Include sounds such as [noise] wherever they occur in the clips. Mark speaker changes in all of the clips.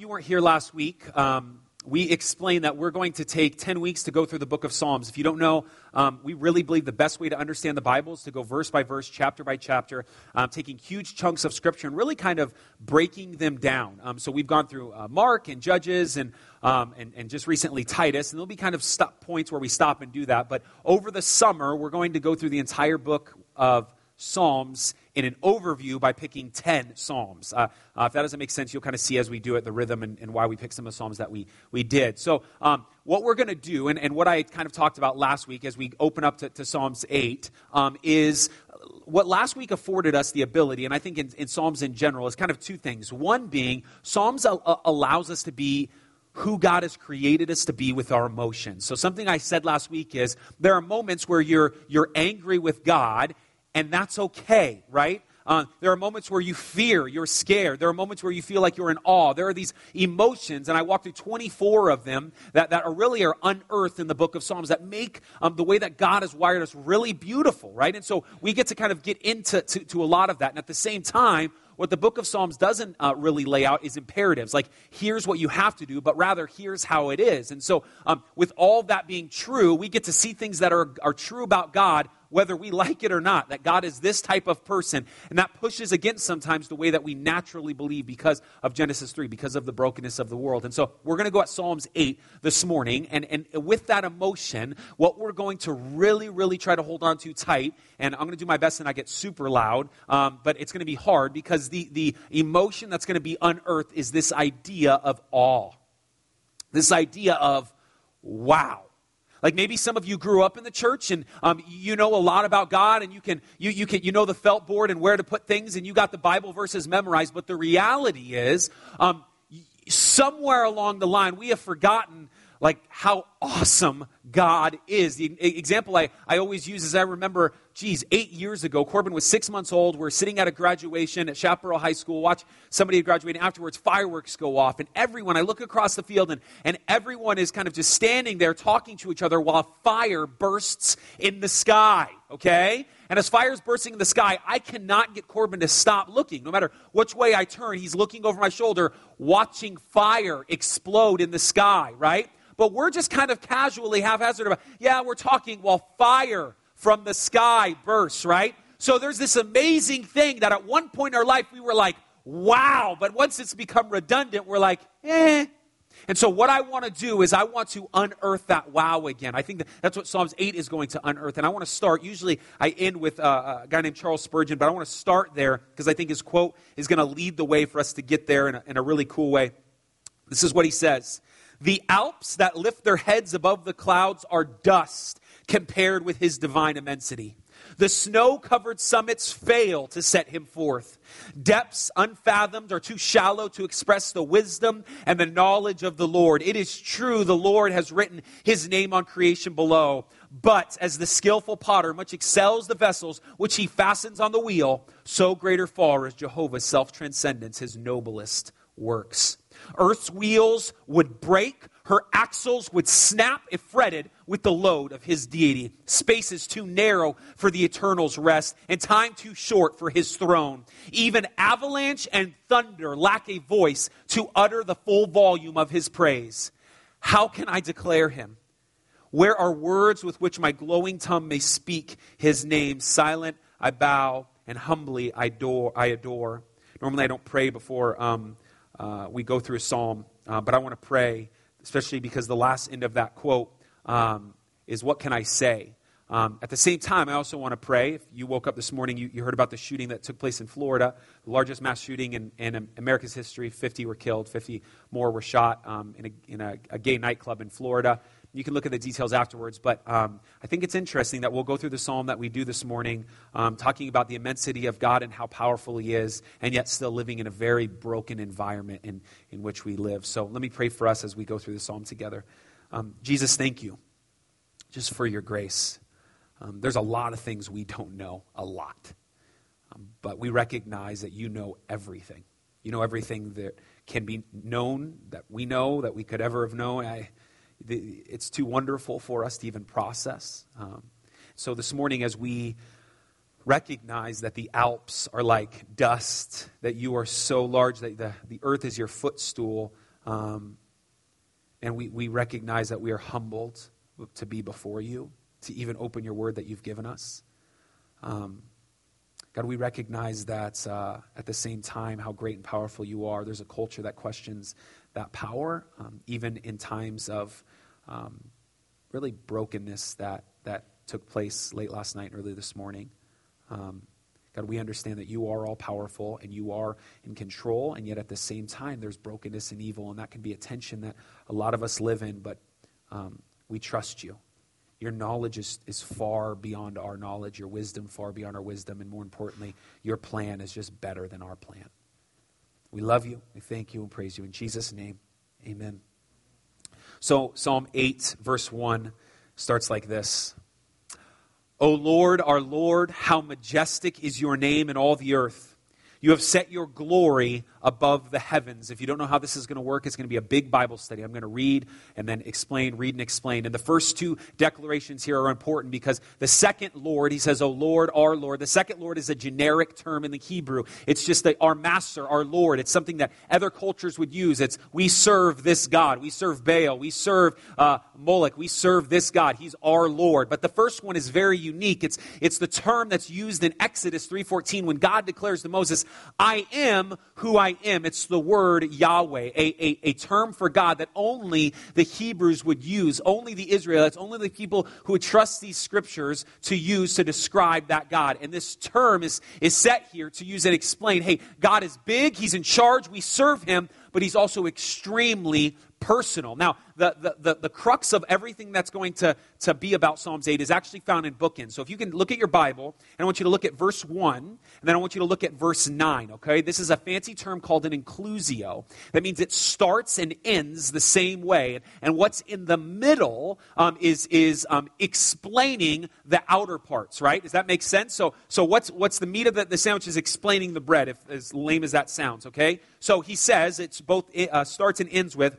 Speaker 1: if you weren't here last week, um, we explained that we're going to take 10 weeks to go through the book of Psalms. If you don't know, um, we really believe the best way to understand the Bible is to go verse by verse, chapter by chapter, um, taking huge chunks of Scripture and really kind of breaking them down. Um, so we've gone through uh, Mark and Judges and, um, and, and, just recently Titus, and there'll be kind of stop points where we stop and do that. But over the summer, we're going to go through the entire book of Psalms in an overview by picking 10 Psalms. Uh, uh, if that doesn't make sense, you'll kind of see as we do it the rhythm and, and why we picked some of the Psalms that we, we did. So, um, what we're going to do, and, and what I kind of talked about last week as we open up to, to Psalms 8, um, is what last week afforded us the ability, and I think in, in Psalms in general, is kind of two things. One being, Psalms a- allows us to be who God has created us to be with our emotions. So something I said last week is there are moments where you're you're angry with God and that's okay, right? Uh, there are moments where you fear, you're scared. There are moments where you feel like you're in awe. There are these emotions, and I walked through 24 of them that, that are really are unearthed in the book of Psalms that make um, the way that God has wired us really beautiful, right? And so we get to kind of get into to, to a lot of that. And at the same time, what the book of Psalms doesn't uh, really lay out is imperatives, like here's what you have to do, but rather here's how it is. And so, um, with all that being true, we get to see things that are, are true about God whether we like it or not, that God is this type of person. And that pushes against sometimes the way that we naturally believe because of Genesis 3, because of the brokenness of the world. And so we're going to go at Psalms 8 this morning. And, and with that emotion, what we're going to really, really try to hold on to tight, and I'm going to do my best and I get super loud, um, but it's going to be hard because the, the emotion that's going to be unearthed is this idea of awe. This idea of wow like maybe some of you grew up in the church and um, you know a lot about God and you can you, you can you know the felt board and where to put things and you got the Bible verses memorized. But the reality is, um, somewhere along the line, we have forgotten like how awesome God is. The example I, I always use is I remember, geez, eight years ago, Corbin was six months old. We're sitting at a graduation at Chaparral High School, watch somebody graduating. Afterwards, fireworks go off, and everyone, I look across the field, and, and everyone is kind of just standing there talking to each other while fire bursts in the sky, okay? And as fire is bursting in the sky, I cannot get Corbin to stop looking. No matter which way I turn, he's looking over my shoulder, watching fire explode in the sky, right? But we're just kind of casually haphazard about, yeah, we're talking while fire from the sky bursts, right? So there's this amazing thing that at one point in our life we were like, wow, but once it's become redundant, we're like, eh. And so, what I want to do is, I want to unearth that wow again. I think that that's what Psalms 8 is going to unearth. And I want to start, usually, I end with uh, a guy named Charles Spurgeon, but I want to start there because I think his quote is going to lead the way for us to get there in a, in a really cool way. This is what he says the Alps that lift their heads above the clouds are dust compared with his divine immensity. The snow covered summits fail to set him forth. Depths unfathomed are too shallow to express the wisdom and the knowledge of the Lord. It is true the Lord has written his name on creation below. But as the skillful potter much excels the vessels which he fastens on the wheel, so greater far is Jehovah's self transcendence, his noblest works. Earth's wheels would break, her axles would snap if fretted with the load of his deity. Space is too narrow for the eternal's rest, and time too short for his throne. Even avalanche and thunder lack a voice to utter the full volume of his praise. How can I declare him? Where are words with which my glowing tongue may speak his name? Silent I bow, and humbly I adore. I adore. Normally I don't pray before um, uh, we go through a psalm, uh, but I want to pray, especially because the last end of that quote um, is, What can I say? Um, at the same time, I also want to pray. If you woke up this morning, you, you, heard about the shooting that took place in Florida, the largest mass shooting in, in America's history. 50 were killed, 50 more were shot um, in, a, in a, a, gay nightclub in Florida. You can look at the details afterwards, but um, I think it's interesting that we'll go through the psalm that we do this morning, um, talking about the immensity of God and how powerful He is, and yet still living in a very broken environment in, in which we live. So let me pray for us as we go through the psalm together. Um, Jesus, thank you just for your grace. Um, there's a lot of things we don't know, a lot. Um, but we recognize that you know everything. You know everything that can be known, that we know, that we could ever have known. I, the, it's too wonderful for us to even process. Um, so this morning, as we recognize that the Alps are like dust, that you are so large that the, the earth is your footstool, Um, and we, we recognize that we are humbled to be before you, to even open your word that you've given us. Um, God, we recognize that uh, at the same time, how great and powerful you are. There's a culture that questions that power, um, even in times of um, really brokenness that, that took place late last night and early this morning. Um, God, we understand that you are all powerful and you are in control, and yet at the same time, there's brokenness and evil, and that can be a tension that a lot of us live in, but um, we trust you. Your knowledge is, is far beyond our knowledge, your wisdom far beyond our wisdom, and more importantly, your plan is just better than our plan. We love you, we thank you, and praise you. In Jesus' name, amen. So, Psalm 8, verse 1 starts like this O Lord, our Lord, how majestic is your name in all the earth. You have set your glory above the heavens. If you don't know how this is going to work, it's going to be a big Bible study. I'm going to read and then explain, read and explain. And the first two declarations here are important because the second Lord, he says, Oh Lord, our Lord. The second Lord is a generic term in the Hebrew. It's just that our master, our Lord. It's something that other cultures would use. It's we serve this God. We serve Baal. We serve uh, Moloch. We serve this God. He's our Lord. But the first one is very unique. It's, it's the term that's used in Exodus 3.14 when God declares to Moses, I am who I am. It's the word Yahweh, a, a, a term for God that only the Hebrews would use, only the Israelites, only the people who would trust these scriptures to use to describe that God. And this term is, is set here to use and explain hey, God is big, He's in charge, we serve Him, but He's also extremely personal. Now, the, the, the, the, crux of everything that's going to, to be about Psalms 8 is actually found in bookends. So if you can look at your Bible, and I want you to look at verse 1, and then I want you to look at verse 9, okay? This is a fancy term called an inclusio. That means it starts and ends the same way. And what's in the middle um, is, is um, explaining the outer parts, right? Does that make sense? So, so what's, what's the meat of the, the sandwich is explaining the bread, if, as lame as that sounds, okay? So he says it's both uh, starts and ends with,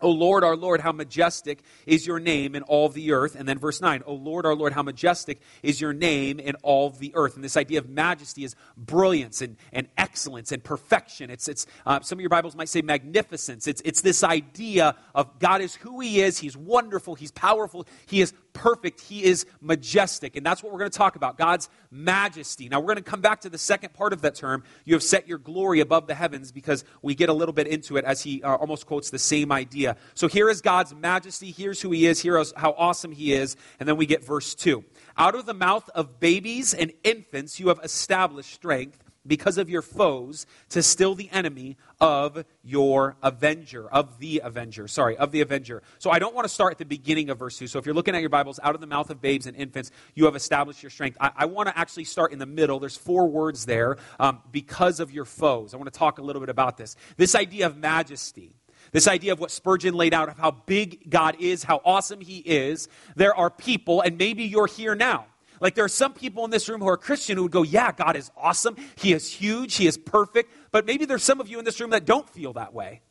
Speaker 1: O Lord, our Lord, how majestic is your name in all the earth. And then verse 9, O Lord, our Lord, how majestic is your name in all the earth. And this idea of majesty is brilliance and, and excellence and perfection. It's, it's, uh, some of your Bibles might say magnificence. It's, it's this idea of God is who He is. He's wonderful. He's powerful. He is perfect. He is majestic. And that's what we're going to talk about God's majesty. Now, we're going to come back to the second part of that term. You have set your glory above the heavens because we get a little bit into it as he uh, almost quotes the same idea. So here is God's majesty. Here's who he is. Here's how awesome he is. And then we get verse 2. Out of the mouth of babies and infants, you have established strength because of your foes to still the enemy of your avenger, of the avenger. Sorry, of the avenger. So I don't want to start at the beginning of verse 2. So if you're looking at your Bibles, out of the mouth of babes and infants, you have established your strength. I, I want to actually start in the middle. There's four words there um, because of your foes. I want to talk a little bit about this. This idea of majesty. This idea of what Spurgeon laid out of how big God is, how awesome He is. There are people, and maybe you're here now like there are some people in this room who are Christian who would go, Yeah, God is awesome. He is huge. He is perfect. But maybe there's some of you in this room that don't feel that way.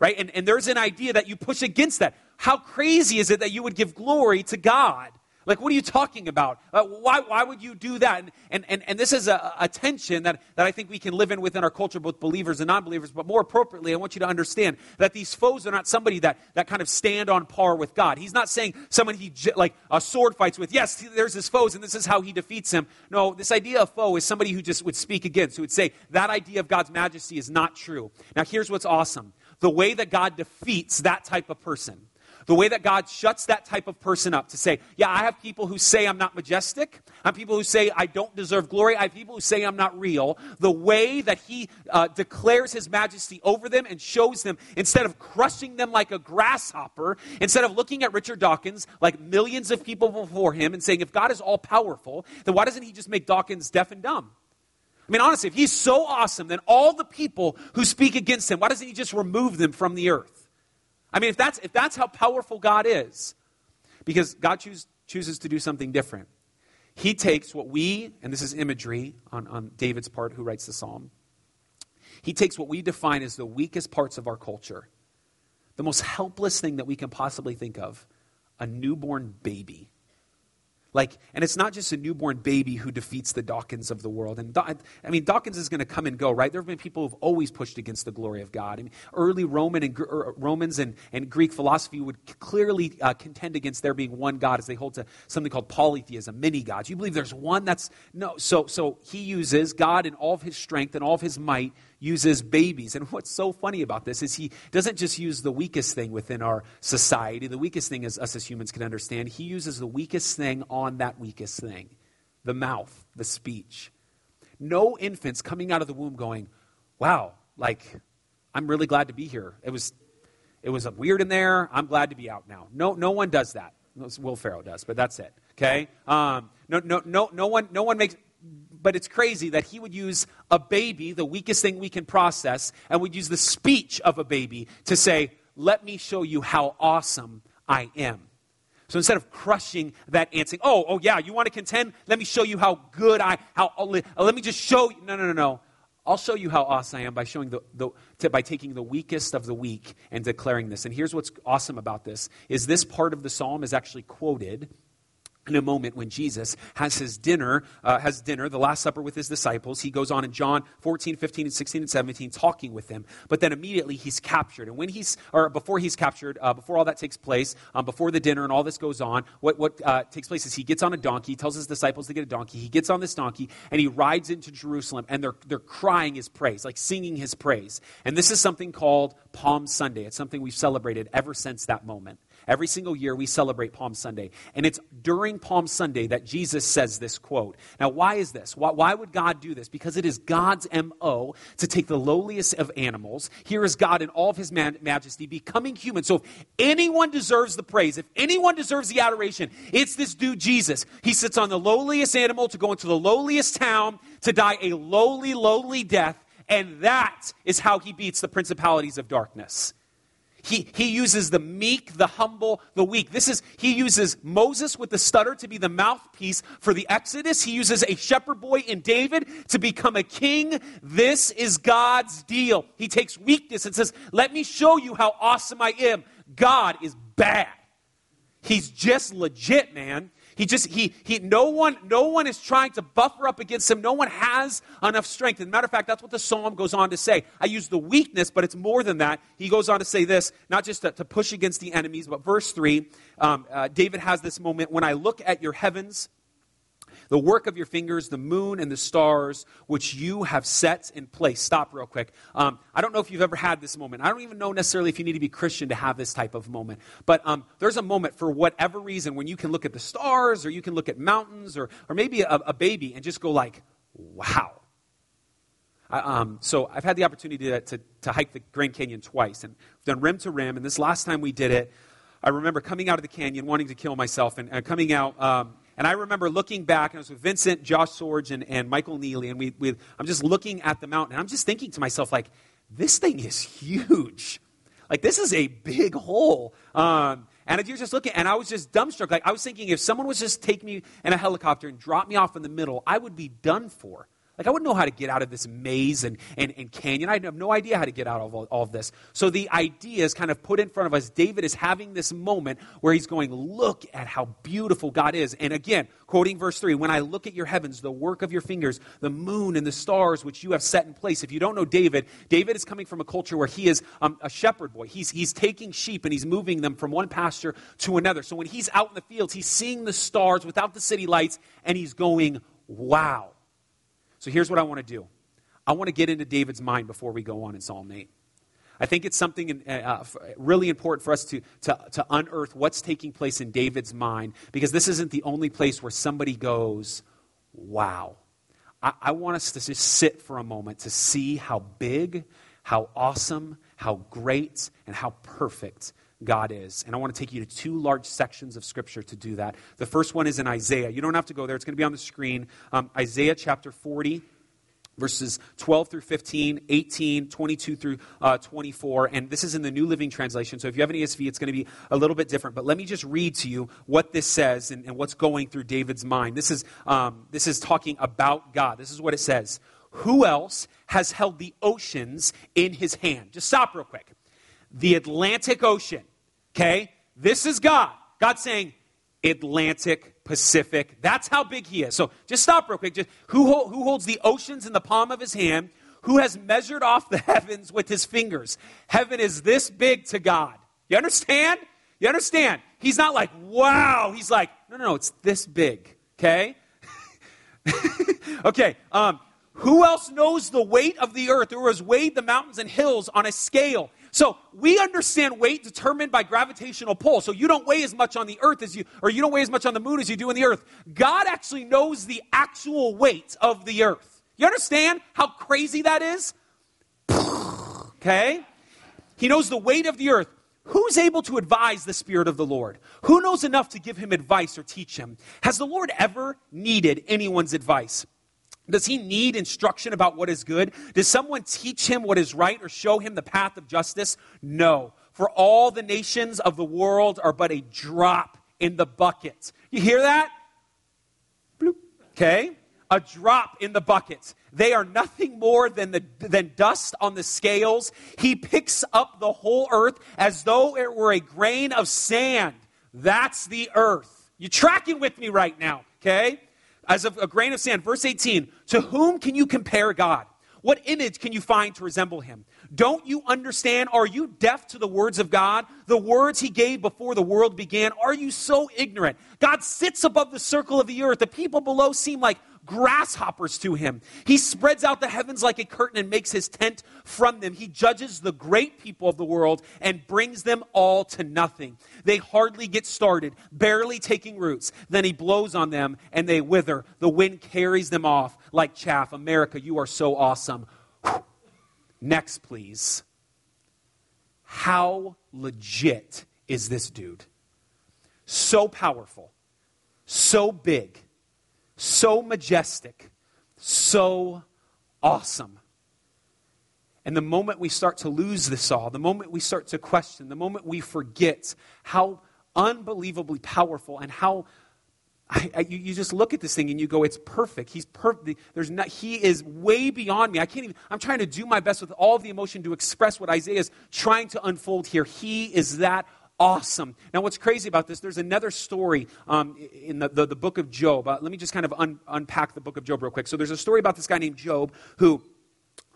Speaker 1: Right? And, and there's an idea that you push against that. How crazy is it that you would give glory to God? Like, what are you talking about? Uh, why, why would you do that? And, and, and, and this is a, a tension that, that I think we can live in within our culture, both believers and non believers. But more appropriately, I want you to understand that these foes are not somebody that, that kind of stand on par with God. He's not saying someone he like a sword fights with. Yes, there's his foes, and this is how he defeats him. No, this idea of foe is somebody who just would speak against, who would say that idea of God's majesty is not true. Now, here's what's awesome the way that God defeats that type of person the way that God shuts that type of person up to say, yeah, I have people who say I'm not majestic. I have people who say I don't deserve glory. I have people who say I'm not real. The way that He uh, declares His majesty over them and shows them, instead of crushing them like a grasshopper, instead of looking at Richard Dawkins like millions of people before him and saying, if God is all powerful, then why doesn't He just make Dawkins deaf and dumb? I mean, honestly, if he's so awesome, then all the people who speak against him, why doesn't he just remove them from the earth? I mean, if that's, if that's how powerful God is, because God choose, chooses to do something different. He takes what we, and this is imagery on, on David's part, who writes the psalm, he takes what we define as the weakest parts of our culture, the most helpless thing that we can possibly think of a newborn baby. Like, and it's not just a newborn baby who defeats the Dawkins of the world. And I mean, Dawkins is going to come and go, right? There have been people who've always pushed against the glory of God. I mean, early Roman and er, Romans and, and Greek philosophy would clearly uh, contend against there being one God, as they hold to something called polytheism, many gods. You believe there's one? That's no. So, so he uses God in all of his strength and all of his might uses babies. And what's so funny about this is he doesn't just use the weakest thing within our society, the weakest thing as us as humans can understand. He uses the weakest thing on that weakest thing the mouth, the speech. No infants coming out of the womb going, wow, like, I'm really glad to be here. It was, it was weird in there. I'm glad to be out now. No, no one does that. Will Ferrell does, but that's it. Okay. Um, no, no, no, no one, no one makes but it's crazy that he would use a baby, the weakest thing we can process, and would use the speech of a baby to say, Let me show you how awesome I am. So instead of crushing that ant, saying, Oh, oh yeah, you want to contend? Let me show you how good I, how, oh, oh, let me just show you. No, no, no, no. I'll show you how awesome I am by showing the, the to, by taking the weakest of the weak and declaring this. And here's what's awesome about this is this part of the psalm is actually quoted in a moment when Jesus has his dinner, uh, has dinner, the Last Supper with his disciples. He goes on in John 14, 15, and 16, and 17, talking with them. But then immediately he's captured. And when he's, or before he's captured, uh, before all that takes place, um, before the dinner and all this goes on, what, what uh, takes place is he gets on a donkey, tells his disciples to get a donkey. He gets on this donkey and he rides into Jerusalem and they're, they're crying his praise, like singing his praise. And this is something called Palm Sunday. It's something we've celebrated ever since that moment. Every single year we celebrate Palm Sunday. And it's during Palm Sunday that Jesus says this quote. Now, why is this? Why, why would God do this? Because it is God's MO to take the lowliest of animals. Here is God in all of his man- majesty becoming human. So if anyone deserves the praise, if anyone deserves the adoration, it's this dude Jesus. He sits on the lowliest animal to go into the lowliest town to die a lowly, lowly death. And that is how he beats the principalities of darkness. He, he uses the meek, the humble, the weak. This is, he uses Moses with the stutter to be the mouthpiece for the Exodus. He uses a shepherd boy in David to become a king. This is God's deal. He takes weakness and says, Let me show you how awesome I am. God is bad. He's just legit, man. He just, he, he, no one, no one is trying to buffer up against him. No one has enough strength. As a matter of fact, that's what the psalm goes on to say. I use the weakness, but it's more than that. He goes on to say this, not just to, to push against the enemies, but verse 3, um, uh, David has this moment when I look at your heavens, the work of your fingers, the moon and the stars, which you have set in place. Stop real quick. Um, I don't know if you've ever had this moment. I don't even know necessarily if you need to be Christian to have this type of moment. But um, there's a moment for whatever reason when you can look at the stars or you can look at mountains or, or maybe a, a baby and just go like, wow. I, um, so I've had the opportunity to, to, to, hike the Grand Canyon twice, and done rim to rim. And this last time we did it, I remember coming out of the canyon wanting to kill myself, and, and coming out um, and I remember looking back, and I was with Vincent, Josh Sorge, and, and Michael Neely, and we, we, I'm just looking at the mountain, and I'm just thinking to myself, like, this thing is huge. Like, this is a big hole. Um, and you're just looking, and I was just dumbstruck. Like, I was thinking if someone was just take me in a helicopter and drop me off in the middle, I would be done for. Like, I wouldn't know how to get out of this maze and, and, and canyon. I have no idea how to get out of all, all, of this. So, the idea is kind of put in front of us. David is having this moment where he's going, Look at how beautiful God is. And again, quoting verse 3 When I look at your heavens, the work of your fingers, the moon and the stars which you have set in place. If you don't know David, David is coming from a culture where he is um, a shepherd boy. He's, he's taking sheep and he's moving them from one pasture to another. So, when he's out in the fields, he's seeing the stars without the city lights and he's going, Wow so here's what I want to do I want to get into David's mind before we go on in Psalm 8. I think it's something uh, uh really important for us to, to, to unearth what's taking place in David's mind because this isn't the only place where somebody goes, wow. I, I want us to just sit for a moment to see how big, how awesome, how great, and how perfect God is. And I want to take you to two large sections of Scripture to do that. The first one is in Isaiah. You don't have to go there, it's going to be on the screen. Um, Isaiah chapter 40 verses 12 through 15, 18, 22 through uh, 24. And this is in the New Living Translation. So if you have an ESV, it's going to be a little bit different. But let me just read to you what this says and, and what's going through David's mind. This is, um, this is talking about God. This is what it says Who else has held the oceans in his hand? Just stop real quick the Atlantic Ocean. Okay? This is God. God saying, Atlantic Pacific. That's how big he is. So just stop real quick. Just, who, who holds the oceans in the palm of his hand? Who has measured off the [laughs] heavens with his fingers? Heaven is this big to God. You understand? You understand? He's not like, wow. He's like, no, no, no, it's this big. Okay? [laughs] okay. Um, who else knows the weight of the earth or has weighed the mountains and hills on a scale? So we understand weight determined by gravitational pull. So you don't weigh as much on the earth as you, or you don't weigh as much on the moon as you do in the earth. God actually knows the actual weight of the earth. You understand how crazy that is? [sighs] okay? He knows the weight of the earth. Who's able to advise the Spirit of the Lord? Who knows enough to give him advice or teach him? Has the Lord ever needed anyone's advice? Does he need instruction about what is good? Does someone teach him what is right or show him the path of justice? No. For all the nations of the world are but a drop in the bucket. You hear that? Bloop. Okay? A drop in the bucket. They are nothing more than, the, than dust on the scales. He picks up the whole earth as though it were a grain of sand. That's the earth. You tracking with me right now, okay? As a, grain of sand. Verse 18 To whom can you compare God? What image can you find to resemble him? Don't you understand? Are you deaf to the words of God? The words he gave before the world began? Are you so ignorant? God sits above the circle of the earth. The people below seem like grasshoppers to him. He spreads out the heavens like a curtain and makes his tent from them. He judges the great people of the world and brings them all to nothing. They hardly get started, barely taking roots. Then he blows on them and they wither. The wind carries them off like chaff. America, you are so awesome. Next, please. How legit is this dude? So powerful, so big so majestic, so awesome. And the moment we start to lose this all, the moment we start to question, the moment we forget how unbelievably powerful and how I, I, you, you, just look at this thing and you go, it's perfect. He's perfect. There's not, he is way beyond me. I can't even, I'm trying to do my best with all the emotion to express what Isaiah is trying to unfold here. He is that awesome. Now, what's crazy about this, there's another story um, in the, the, the, book of Job. Uh, let me just kind of un, unpack the book of Job real quick. So, there's a story about this guy named Job who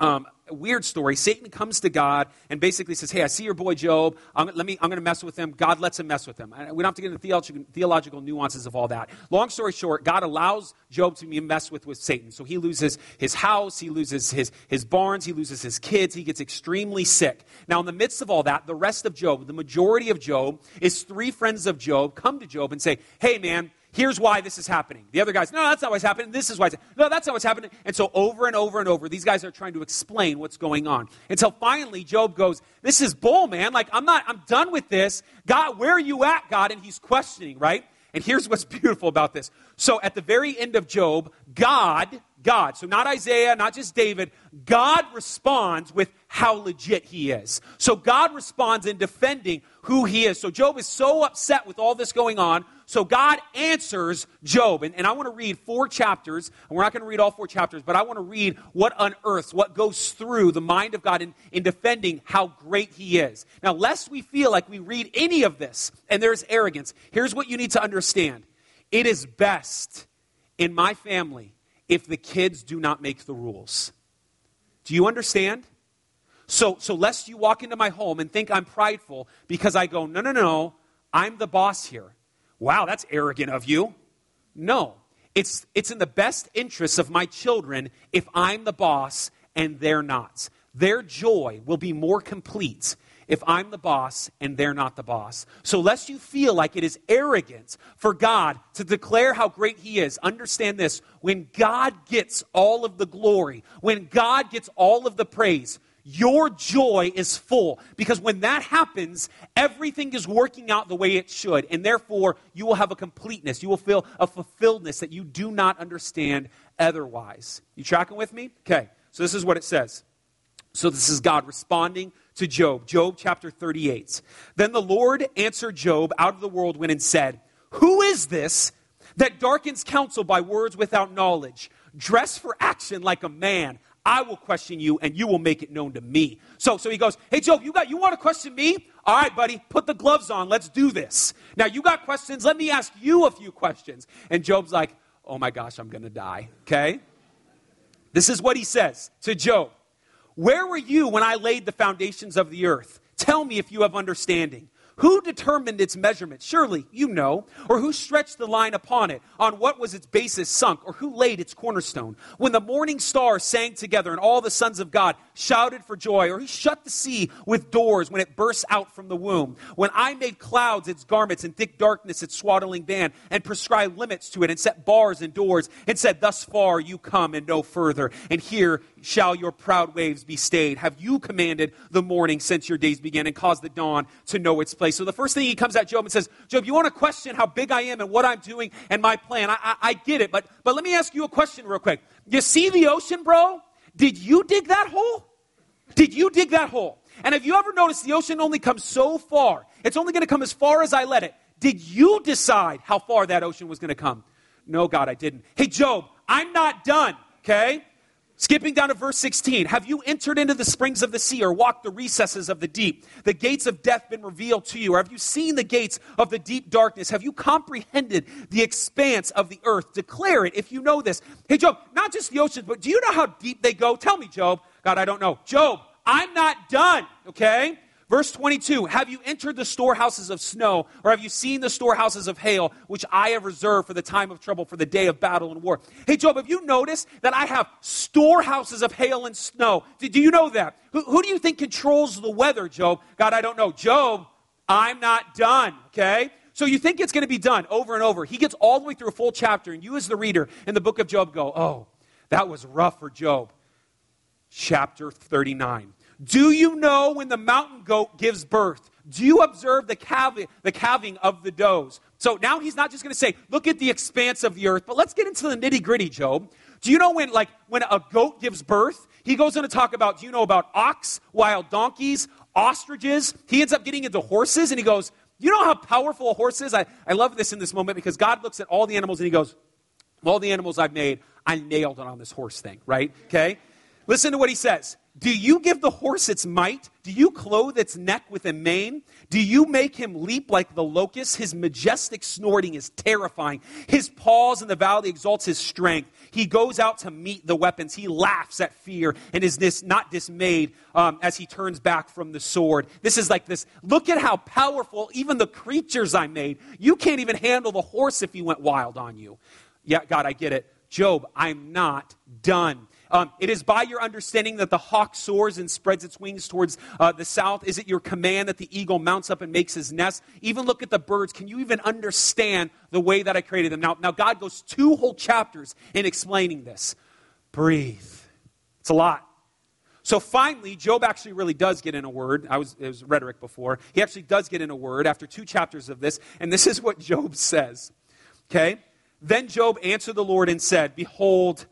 Speaker 1: um, weird story. Satan comes to God and basically says, Hey, I see your boy Job. I'm, let me, I'm going to mess with him. God lets him mess with him. We don't have to get into theological, theological nuances of all that. Long story short, God allows Job to be messed with with Satan. So he loses his house, he loses his, his barns, he loses his kids, he gets extremely sick. Now, in the midst of all that, the rest of Job, the majority of Job, is three friends of Job come to Job and say, Hey, man, here's why this is happening. The other guys, no, that's not what's happening. This is why it's No, that's not what's happening. And so over and over and over, these guys are trying to explain what's going on. Until finally Job goes, This is bull, man. Like, I'm not, I'm done with this. God, where are you at, God? And he's questioning, right? And here's what's [laughs] beautiful about this. So at the very end of Job, God, God, so not Isaiah, not just David, God responds with how legit he is. So God responds in defending who he is. So Job is so upset with all this going on. So God answers Job. And, and I want to read four chapters. And we're not going to read all four chapters, but I want to read what unearths, what goes through the mind of God in, in defending how great he is. Now, lest we feel like we read any of this and there's arrogance, here's what you need to understand it is best in my family if the kids do not make the rules. Do you understand? So, so lest you walk into my home and think I'm prideful because I go, no, no, no, I'm the boss here. Wow, that's arrogant of you. No, it's, it's in the best interests of my children if I'm the boss and they're not. Their joy will be more complete if I'm the boss and they're not the boss. So, lest you feel like it is arrogant for God to declare how great He is, understand this. When God gets all of the glory, when God gets all of the praise, your joy is full. Because when that happens, everything is working out the way it should. And therefore, you will have a completeness. You will feel a fulfilledness that you do not understand otherwise. You tracking with me? Okay, so this is what it says. So this is God responding to Job. Job chapter 38. Then the Lord answered Job out of the whirlwind and said, Who is this that darkens counsel by words without knowledge? Dress for action like a man. I will question you and you will make it known to me. So, so he goes, Hey, Job, you got, you want to question me? All right, buddy, put the gloves on. Let's do this. Now, you got questions. Let me ask you a few questions. And Job's like, oh my gosh, I'm going to die. Okay? This is what he says to Job Where were you when I laid the foundations of the earth? Tell me if you have understanding. Who determined its measurement? Surely you know. Or who stretched the line upon it? On what was its basis sunk? Or who laid its cornerstone? When the morning stars sang together and all the sons of God shouted for joy, or he shut the sea with doors when it burst out from the womb? When I made clouds its garments and thick darkness its swaddling band, and prescribed limits to it, and set bars and doors, and said, Thus far you come and no further, and here shall your proud waves be stayed. Have you commanded the morning since your days began, and caused the dawn to know its place? So the first thing he comes at Job and says, Job, you want to question how big I am and what I'm doing and my plan? I, I, I get it, but, but let me ask you a question real quick. You see the ocean, bro? Did you dig that hole? Did you dig that hole? And have you ever noticed the ocean only comes so far? It's only going to come as far as I let it. Did you decide how far that ocean was going to come? No, God, I didn't. Hey, Job, I'm not done, okay? Skipping down to verse 16, have you entered into the springs of the sea or walked the recesses of the deep? The gates of death been revealed to you? Or have you seen the gates of the deep darkness? Have you comprehended the expanse of the earth? Declare it if you know this. Hey, Job, not just the oceans, but do you know how deep they go? Tell me, Job. God, I don't know. Job, I'm not done, okay? Verse 22 Have you entered the storehouses of snow, or have you seen the storehouses of hail, which I have reserved for the time of trouble, for the day of battle and war? Hey, Job, have you noticed that I have storehouses of hail and snow? Do, do you know that? Who, who do you think controls the weather, Job? God, I don't know. Job, I'm not done, okay? So you think it's going to be done over and over. He gets all the way through a full chapter, and you, as the reader in the book of Job, go, Oh, that was rough for Job. Chapter 39. Do you know when the mountain goat gives birth? Do you observe the calving, the calving of the does? So now he's not just going to say, look at the expanse of the earth, but let's get into the nitty gritty, Job. Do you know when, like, when a goat gives birth? He goes on to talk about, do you know about ox, wild donkeys, ostriches? He ends up getting into horses, and he goes, you know how powerful a horse is? I, I love this in this moment because God looks at all the animals and he goes, all the animals I've made, I nailed it on this horse thing, right? Okay? Listen to what he says. Do you give the horse its might? Do you clothe its neck with a mane? Do you make him leap like the locust? His majestic snorting is terrifying. His paws in the valley exalts his strength. He goes out to meet the weapons. He laughs at fear and is this not dismayed um, as he turns back from the sword. This is like this. Look at how powerful even the creatures I made. You can't even handle the horse if he went wild on you. Yeah, God, I get it. Job, I'm not done. Um, it is by your understanding that the hawk soars and spreads its wings towards uh, the south. Is it your command that the eagle mounts up and makes his nest? Even look at the birds. Can you even understand the way that I created them? Now, now God goes two whole chapters in explaining this. Breathe. It's a lot. So finally, Job actually really does get in a word. I was, it was rhetoric before. He actually does get in a word after two chapters of this, and this is what Job says. Okay? Then Job answered the Lord and said, Behold,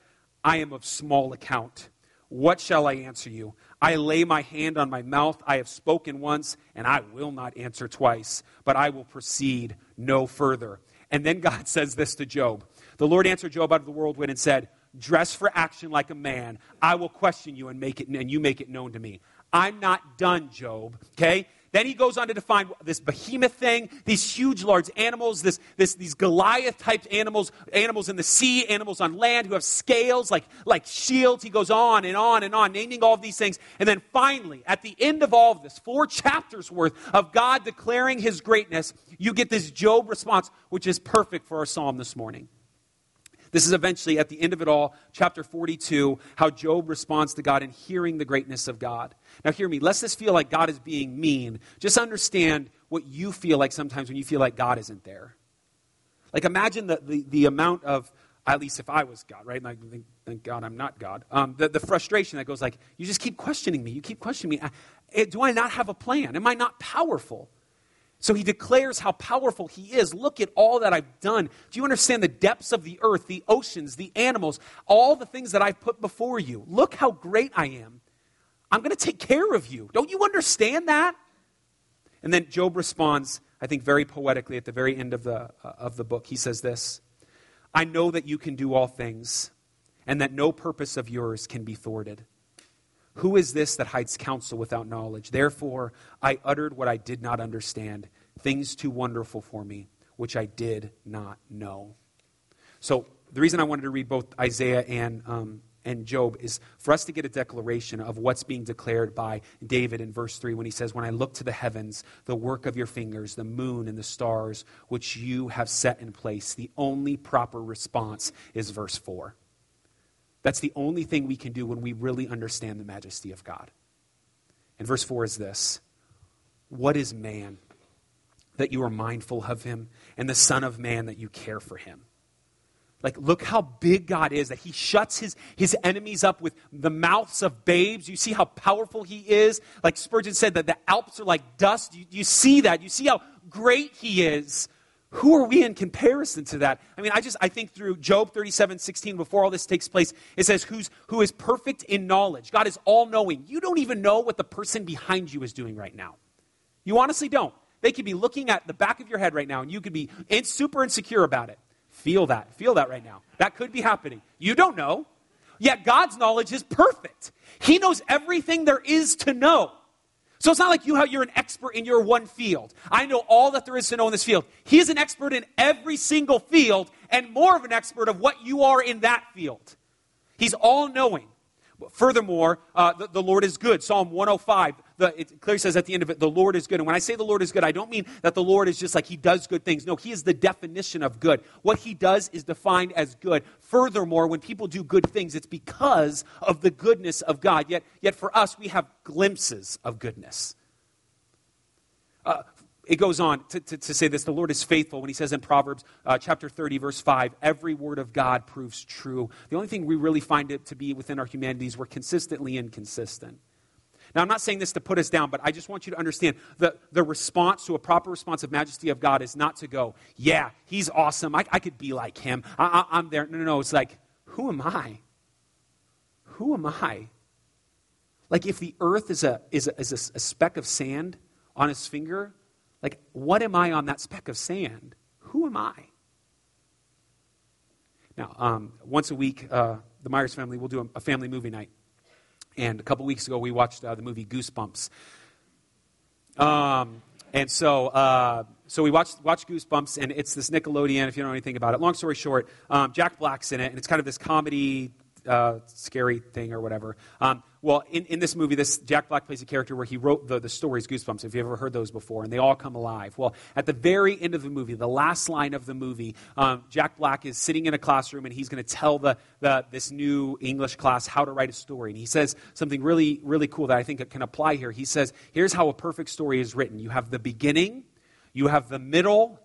Speaker 1: I am of small account. What shall I answer you? I lay my hand on my mouth. I have spoken once, and I will not answer twice, but I will proceed no further. And then God [laughs] says this to Job The Lord answered Job out of the whirlwind and said, Dress for action like a man. I will question you and make it and you make it known to me. I'm not done, Job. Okay? Then he goes on to define this behemoth thing, these huge, large animals, this, this, these Goliath type animals, animals in the sea, animals on land who have scales like, like shields. He goes on and on and on, naming all of these things. And then finally, at the end of all of this, four chapters worth of God declaring his greatness, you get this Job response, which is perfect for our psalm this morning. This is eventually, at the end of it all, chapter 42, how Job responds to God and hearing the greatness of God. Now, hear me. Lest this feel like God is being mean, just understand what you feel like sometimes when you feel like God isn't there. Like, imagine the, the, the amount of, at least if I was God, right? Like, thank, God I'm not God. Um, the, the frustration that goes like, you just keep questioning me. You keep questioning me. I, do I not have a plan? Am I not powerful? So he declares how powerful he is. Look at all that I've done. Do you understand the depths of the earth, the oceans, the animals, all the things that I've put before you? Look how great I am. I'm going to take care of you. Don't you understand that? And then Job responds, I think very poetically at the very end of the, uh, of the book. He says this I know that you can do all things, and that no purpose of yours can be thwarted. Who is this that hides counsel without knowledge? Therefore, I uttered what I did not understand, things too wonderful for me, which I did not know. So, the reason I wanted to read both Isaiah and, um, and Job is for us to get a declaration of what's being declared by David in verse 3 when he says, When I look to the heavens, the work of your fingers, the moon and the stars, which you have set in place, the only proper response is verse 4. That's the only thing we can do when we really understand the majesty of God. And verse 4 is this What is man that you are mindful of him, and the Son of Man that you care for him? Like, look how big God is, that He shuts his, his enemies up with the mouths of babes. You see how powerful He is? Like Spurgeon said, that the Alps are like dust. You, you see that. You see how great He is. Who are we in comparison to that? I mean, I just I think through Job 37, 16, before all this takes place, it says, Who's who is perfect in knowledge. God is all knowing. You don't even know what the person behind you is doing right now. You honestly don't. They could be looking at the back of your head right now, and you could be super insecure about it. Feel that. Feel that right now. That could be happening. You don't know. Yet God's knowledge is perfect. He knows everything there is to know. So it's not like you have, you're an expert in your one field. I know all that there is to know in this field. He is an expert in every single field and more of an expert of what you are in that field. He's all knowing. Furthermore, uh, the, the, Lord is good. Psalm 105, the, it clearly says at the end of it, the Lord is good. And when I say the Lord is good, I don't mean that the Lord is just like he does good things. No, he is the definition of good. What he does is defined as good. Furthermore, when people do good things, it's because of the goodness of God. Yet, yet for us, we have glimpses of goodness. Uh, it goes on to, to, to, say this the Lord is faithful when he says in Proverbs uh, chapter 30, verse 5, every word of God proves true. The only thing we really find it to be within our humanity is we're consistently inconsistent. Now, I'm not saying this to put us down, but I just want you to understand the, the response to a proper response of majesty of God is not to go, yeah, he's awesome. I, I could be like him. I, I, I'm there. No, no, no. It's like, who am I? Who am I? Like, if the earth is a, is a, is a, a speck of sand on his finger, like, what am I on that speck of sand? Who am I? Now, um, once a week, uh, the Myers family will do a, a, family movie night. And a couple weeks ago, we watched uh, the movie Goosebumps. Um, and so, uh, so we watched, watched Goosebumps, and it's this Nickelodeon, if you don't know anything about it. Long story short, um, Jack Black's in it, and it's kind of this comedy uh, scary thing or whatever. Um, well, in, in this movie, this Jack Black plays a character where he wrote the, the stories Goosebumps, if you've ever heard those before, and they all come alive. Well, at the very end of the movie, the last line of the movie, um, Jack Black is sitting in a classroom and he's going to tell the, the, this new English class how to write a story. And he says something really, really cool that I think can apply here. He says, Here's how a perfect story is written you have the beginning, you have the middle,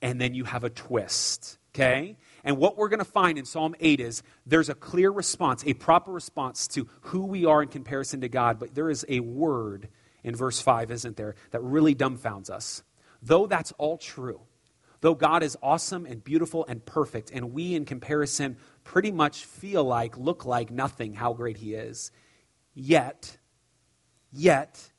Speaker 1: and then you have a twist. Okay? And what we're going to find in Psalm 8 is there's a clear response, a proper response to who we are in comparison to God, but there is a word in verse 5, isn't there, that really dumbfounds us. Though that's all true, though God is awesome and beautiful and perfect, and we in comparison pretty much feel like, look like nothing how great He is, yet, yet,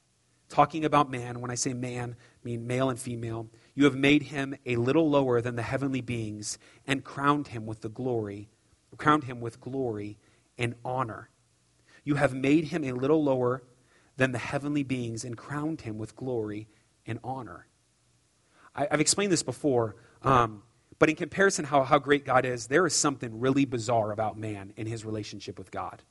Speaker 1: talking about man, when I say man, I mean male and female, you have made him a little lower than the heavenly beings and crowned him with the glory, crowned him with glory and honor. You have made him a little lower than the heavenly beings and crowned him with glory and honor. I, have explained this before, um, but in comparison how, how great God is, there is something really bizarre about man in his relationship with God.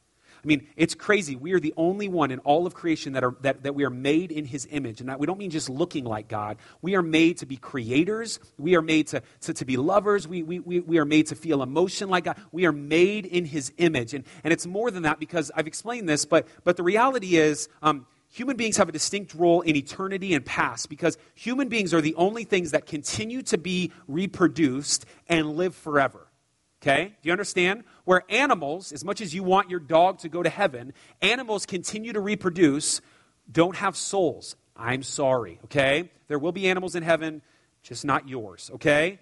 Speaker 1: I mean, it's crazy. We are the only one in all of creation that, are, that, that we are made in his image. And we don't mean just looking like God. We are made to be creators. We are made to, to, to be lovers. We, we, we, we are made to feel emotion like God. We are made in his image. And, and it's more than that because I've explained this, but, but the reality is um, human beings have a distinct role in eternity and past because human beings are the only things that continue to be reproduced and live forever. Okay? Do you understand? Where animals, as much as you want your dog to go to heaven, animals continue to reproduce, don't have souls. I'm sorry, okay? There will be animals in heaven, just not yours, okay?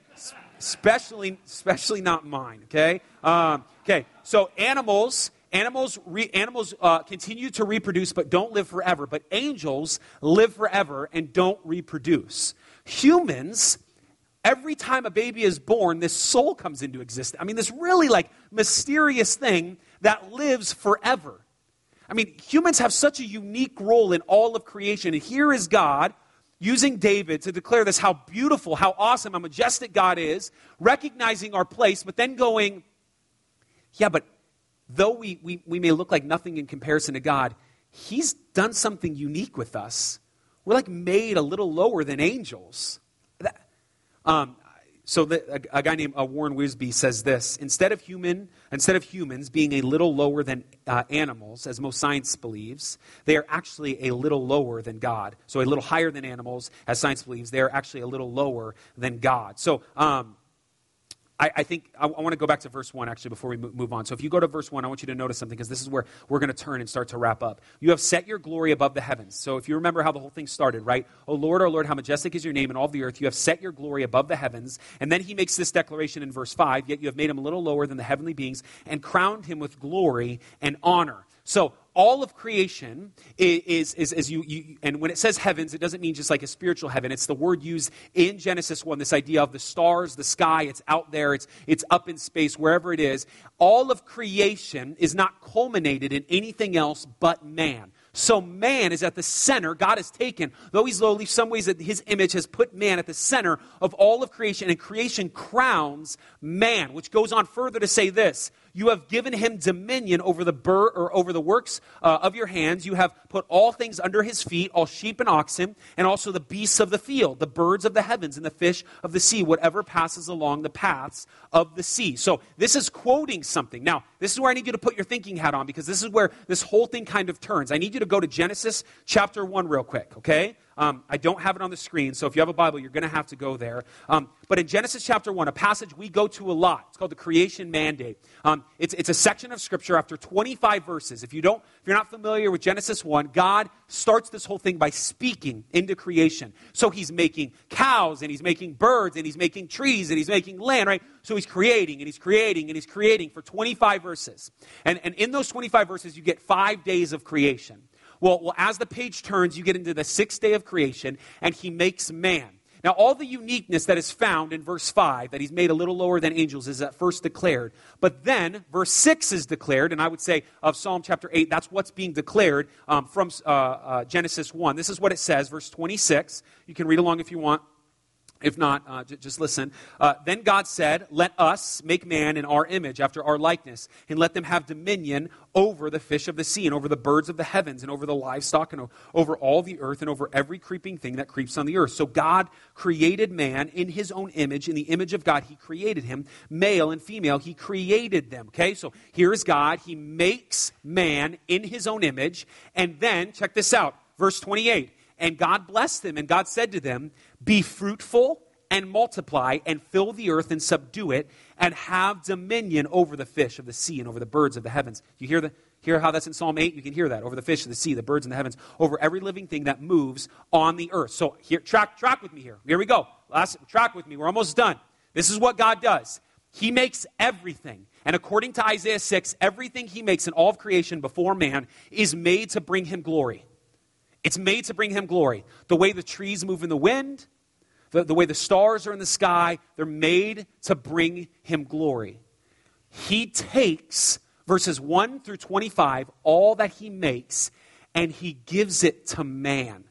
Speaker 1: Especially, especially not mine, okay? Um, okay, so animals, animals, re, animals uh, continue to reproduce but don't live forever. But angels live forever and don't reproduce. Humans every time a baby is born, this soul comes into existence. I mean, this really like mysterious thing that lives forever. I mean, humans have such a unique role in all of creation. And here is God using David to declare this how beautiful, how awesome, how majestic God is, recognizing our place, but then going, yeah, but though we, we, we may look like nothing in comparison to God, He's done something unique with us. We're like made a little lower than angels. Um, so the, a, a, guy named uh, Warren Wiersbe says this: instead of human, instead of humans being a little lower than uh, animals, as most science believes, they are actually a little lower than God. So a little higher than animals, as science believes, they are actually a little lower than God. So um, I, I think I, I want to go back to verse 1 actually before we move on. So if you go to verse 1, I want you to notice something because this is where we're going to turn and start to wrap up. You have set your glory above the heavens. So if you remember how the whole thing started, right? Oh Lord, oh Lord, how majestic is your name in all the earth. You have set your glory above the heavens. And then he makes this declaration in verse 5 Yet you have made him a little lower than the heavenly beings and crowned him with glory and honor. So all of creation is, is, is you, you, and when it says heavens, it doesn't mean just like a spiritual heaven. It's the word used in Genesis 1, this idea of the stars, the sky, it's out there, it's, it's up in space, wherever it is. All of creation is not culminated in anything else but man. So man is at the center. God has taken, though he's lowly, some ways that his image has put man at the center of all of creation, and creation crowns man, which goes on further to say this you have given him dominion over the bur- or over the works uh, of your hands. You have put all things under his feet, all sheep and oxen, and also the beasts of the field, the birds of the heavens, and the fish of the sea, whatever passes along the paths of the sea. So this is quoting something. Now, this is where I need you to put your thinking hat on because this is where this whole thing kind of turns. I need you to go to Genesis chapter 1 real quick, okay? Um, I don't have it on the screen, so if you have a Bible, you're going to have to go there. Um, but in Genesis chapter 1, a passage we go to a lot, it's called the creation mandate. Um, it's, it's a section of scripture after 25 verses. If, you don't, if you're not familiar with Genesis 1, God starts this whole thing by speaking into creation. So he's making cows, and he's making birds, and he's making trees, and he's making land, right? So he's creating, and he's creating, and he's creating for 25 verses. And, and in those 25 verses, you get five days of creation. Well, well, as the page turns, you get into the sixth day of creation, and he makes man. Now, all the uniqueness that is found in verse 5, that he's made a little lower than angels, is at first declared. But then, verse 6 is declared, and I would say of Psalm chapter 8, that's what's being declared um, from uh, uh, Genesis 1. This is what it says, verse 26. You can read along if you want. If not, uh, j- just listen. Uh, then God said, Let us make man in our image, after our likeness, and let them have dominion over the fish of the sea, and over the birds of the heavens, and over the livestock, and over all the earth, and over every creeping thing that creeps on the earth. So God created man in his own image. In the image of God, he created him. Male and female, he created them. Okay, so here is God. He makes man in his own image. And then, check this out, verse 28. And God blessed them, and God said to them, Be fruitful and multiply, and fill the earth and subdue it, and have dominion over the fish of the sea and over the birds of the heavens. You hear, the, hear how that's in Psalm 8? You can hear that. Over the fish of the sea, the birds in the heavens, over every living thing that moves on the earth. So here, track, track with me here. Here we go. Last, track with me. We're almost done. This is what God does. He makes everything. And according to Isaiah 6, everything he makes in all of creation before man is made to bring him glory. It's made to bring him glory. The way the trees move in the wind, the, the way the stars are in the sky, they're made to bring him glory. He takes verses 1 through 25, all that he makes, and he gives it to man.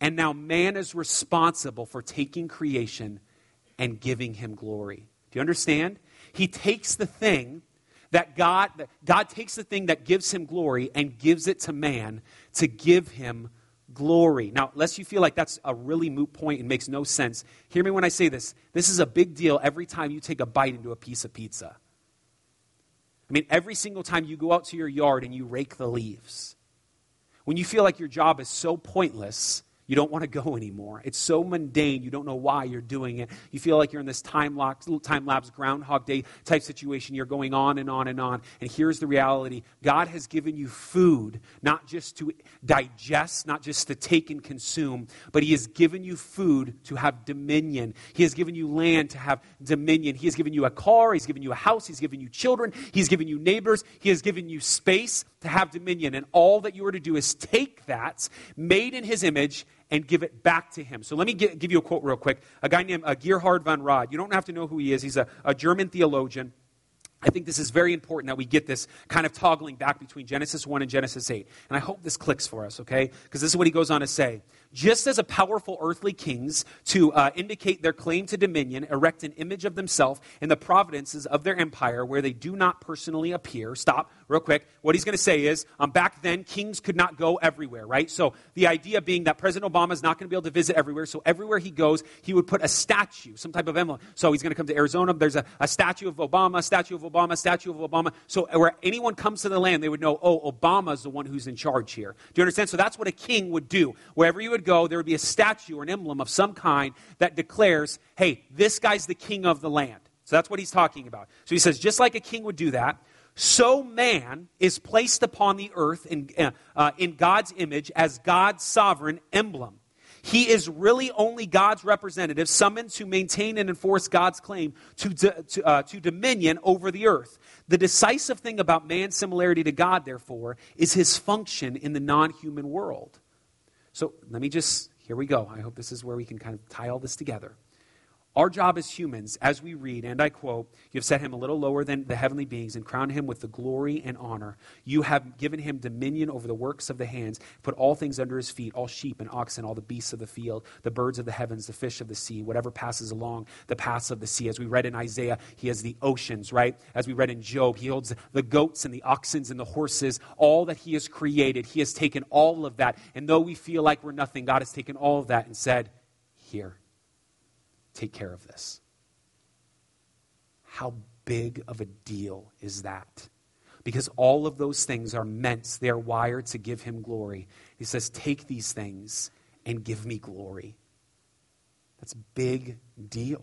Speaker 1: And now man is responsible for taking creation and giving him glory. Do you understand? He takes the thing that God, that God takes the thing that gives him glory and gives it to man to give him glory. Now, lest you feel like that's a really moot point and makes no sense, hear me when I say this. This is a big deal every time you take a bite into a piece of pizza. I mean, every single time you go out to your yard and you rake the leaves, when you feel like your job is so pointless you don't want to go anymore. It's so mundane, you don't know why you're doing it. You feel like you're in this time, lapse, time lapse Groundhog Day type situation. You're going on and on and on. And here's the reality God has given you food, not just to digest, not just to take and consume, but He has given you food to have dominion. He has given you land to have dominion. He has given you a car, He's given you a house, He's given you children, He's given you neighbors, He has given you space to have dominion. And all that you are to do is take that, made in His image, and give it back to him. So let me get, give you a quote real quick. A guy named uh, Gerhard von Rad. You don't have to know who he is. He's a, a German theologian. I think this is very important that we get this kind of toggling back between Genesis 1 and Genesis 8. And I hope this clicks for us, okay? Because this is what he goes on to say. Just as a powerful earthly kings to uh, indicate their claim to dominion erect an image of themselves in the providences of their empire where they do not personally appear. Stop, real quick. What he's going to say is um, back then, kings could not go everywhere, right? So the idea being that President Obama is not going to be able to visit everywhere. So everywhere he goes, he would put a statue, some type of emblem. So he's going to come to Arizona. There's a, a statue of Obama, statue of Obama, statue of Obama. So where anyone comes to the land, they would know, oh, Obama's the one who's in charge here. Do you understand? So that's what a king would do. Wherever you would go, there would be a statue or an emblem of some kind that declares, hey, this guy's the king of the land. So that's what he's talking about. So he says, just like a king would do that, so man is placed upon the earth in, uh, uh in God's image as God's sovereign emblem. He is really only God's representative, summoned to maintain and enforce God's claim to, to, uh, to dominion over the earth. The decisive thing about man's similarity to God, therefore, is his function in the non human world. So let me just, here we go. I hope this is where we can kind of tie all this together. Our job as humans, as we read, and I quote, You have set him a little lower than the heavenly beings and crowned him with the glory and honor. You have given him dominion over the works of the hands, put all things under his feet, all sheep and oxen, all the beasts of the field, the birds of the heavens, the fish of the sea, whatever passes along the paths of the sea. As we read in Isaiah, he has the oceans, right? As we read in Job, he holds the goats and the oxen and the horses, all that he has created. He has taken all of that. And though we feel like we're nothing, God has taken all of that and said, Here take care of this. How big of a deal is that? Because all of those things are meant, they're wired to give him glory. He says, Take these things and give me glory. That's a big deal.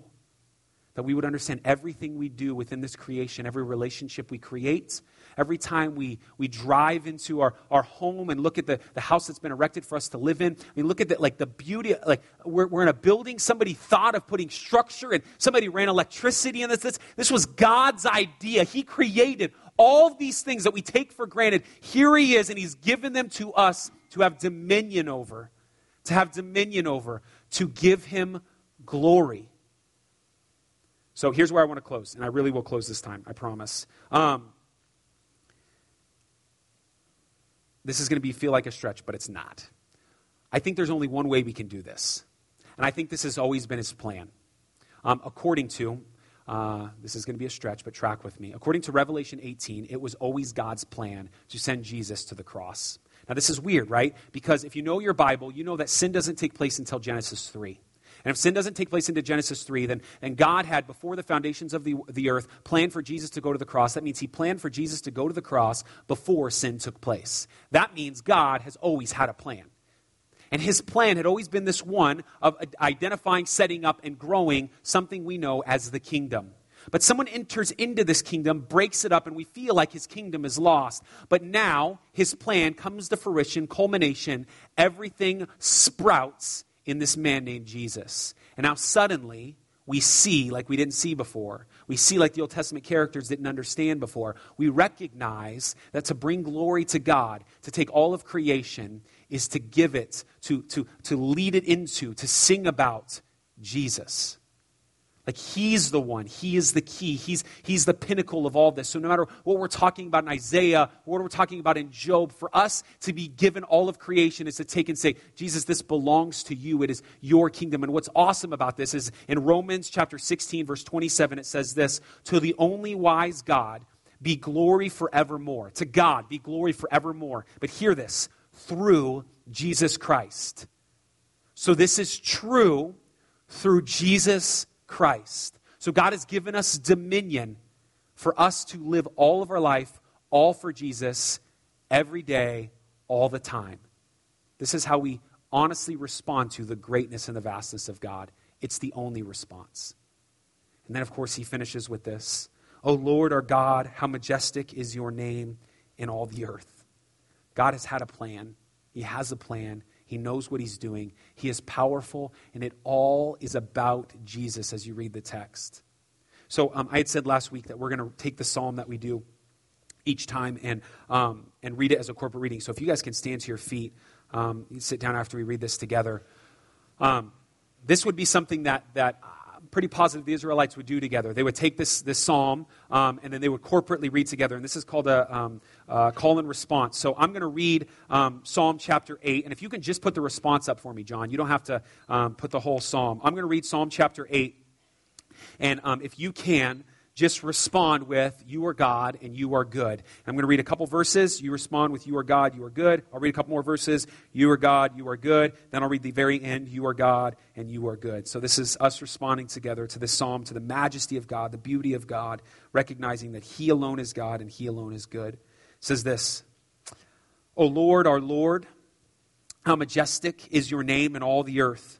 Speaker 1: That we would understand everything we do within this creation, every relationship we create, every time we, we drive into our, our home and look at the, the house that's been erected for us to live in. I mean, look at the, like the beauty, like we're, we're in a building, somebody thought of putting structure and somebody ran electricity in this. This, this was God's idea. He created all these things that we take for granted. Here he is, and he's given them to us to have dominion over, to have dominion over, to give him glory. So here's where I want to close, and I really will close this time, I promise. Um, this is going to be feel like a stretch, but it's not. I think there's only one way we can do this, and I think this has always been his plan. Um, according to, uh, this is going to be a stretch, but track with me. According to Revelation 18, it was always God's plan to send Jesus to the cross. Now, this is weird, right? Because if you know your Bible, you know that sin doesn't take place until Genesis 3. And if sin doesn't take place into Genesis 3, then, then God had, before the foundations of the, the earth, planned for Jesus to go to the cross. That means he planned for Jesus to go to the cross before sin took place. That means God has always had a plan. And his plan had always been this one of identifying, setting up, and growing something we know as the kingdom. But someone enters into this kingdom, breaks it up, and we feel like his kingdom is lost. But now his plan comes to fruition, culmination, everything sprouts in this man named Jesus. And now suddenly, we see like we didn't see before. We see like the Old Testament characters didn't understand before. We recognize that to bring glory to God, to take all of creation, is to give it, to, to, to lead it into, to sing about Jesus. Like he's the one. He is the key. He's, he's the pinnacle of all this. So no matter what we're talking about in Isaiah, what we're talking about in Job, for us to be given all of creation is to take and say, Jesus, this belongs to you. It is your kingdom. And what's awesome about this is in Romans chapter 16, verse 27, it says this, to the only wise God be glory forevermore. To God be glory forevermore. But hear this, through Jesus Christ. So this is true through Jesus Christ. So God has given us dominion for us to live all of our life, all for Jesus, every day, all the time. This is how we honestly respond to the greatness and the vastness of God. It's the only response. And then, of course, he finishes with this O Lord our God, how majestic is your name in all the earth. God has had a plan, He has a plan, he knows what he's doing. He is powerful, and it all is about Jesus as you read the text. So um, I had said last week that we're going to take the psalm that we do each time and, um, and read it as a corporate reading. So if you guys can stand to your feet, um, you sit down after we read this together. Um, this would be something that, that pretty positive the Israelites would do together. They would take this, this psalm um, and then they would corporately read together. And this is called a um, uh, call and response. So I'm going to read um, Psalm chapter 8. And if you can just put the response up for me, John, you don't have to um, put the whole psalm. I'm going to read Psalm chapter 8. And um, if you can, just respond with, You are God and you are good. And I'm going to read a couple verses. You respond with, You are God, you are good. I'll read a couple more verses. You are God, you are good. Then I'll read the very end, You are God and you are good. So this is us responding together to this psalm, to the majesty of God, the beauty of God, recognizing that He alone is God and He alone is good. It says this O Lord, our Lord, how majestic is your name in all the earth.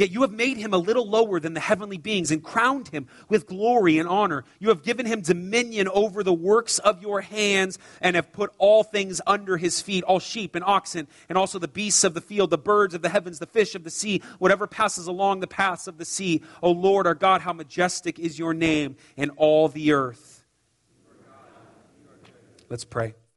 Speaker 1: Yet you have made him a little lower than the heavenly beings and crowned him with glory and honor. You have given him dominion over the works of your hands and have put all things under his feet all sheep and oxen, and also the beasts of the field, the birds of the heavens, the fish of the sea, whatever passes along the paths of the sea. O Lord our God, how majestic is your name in all the earth. Let's pray.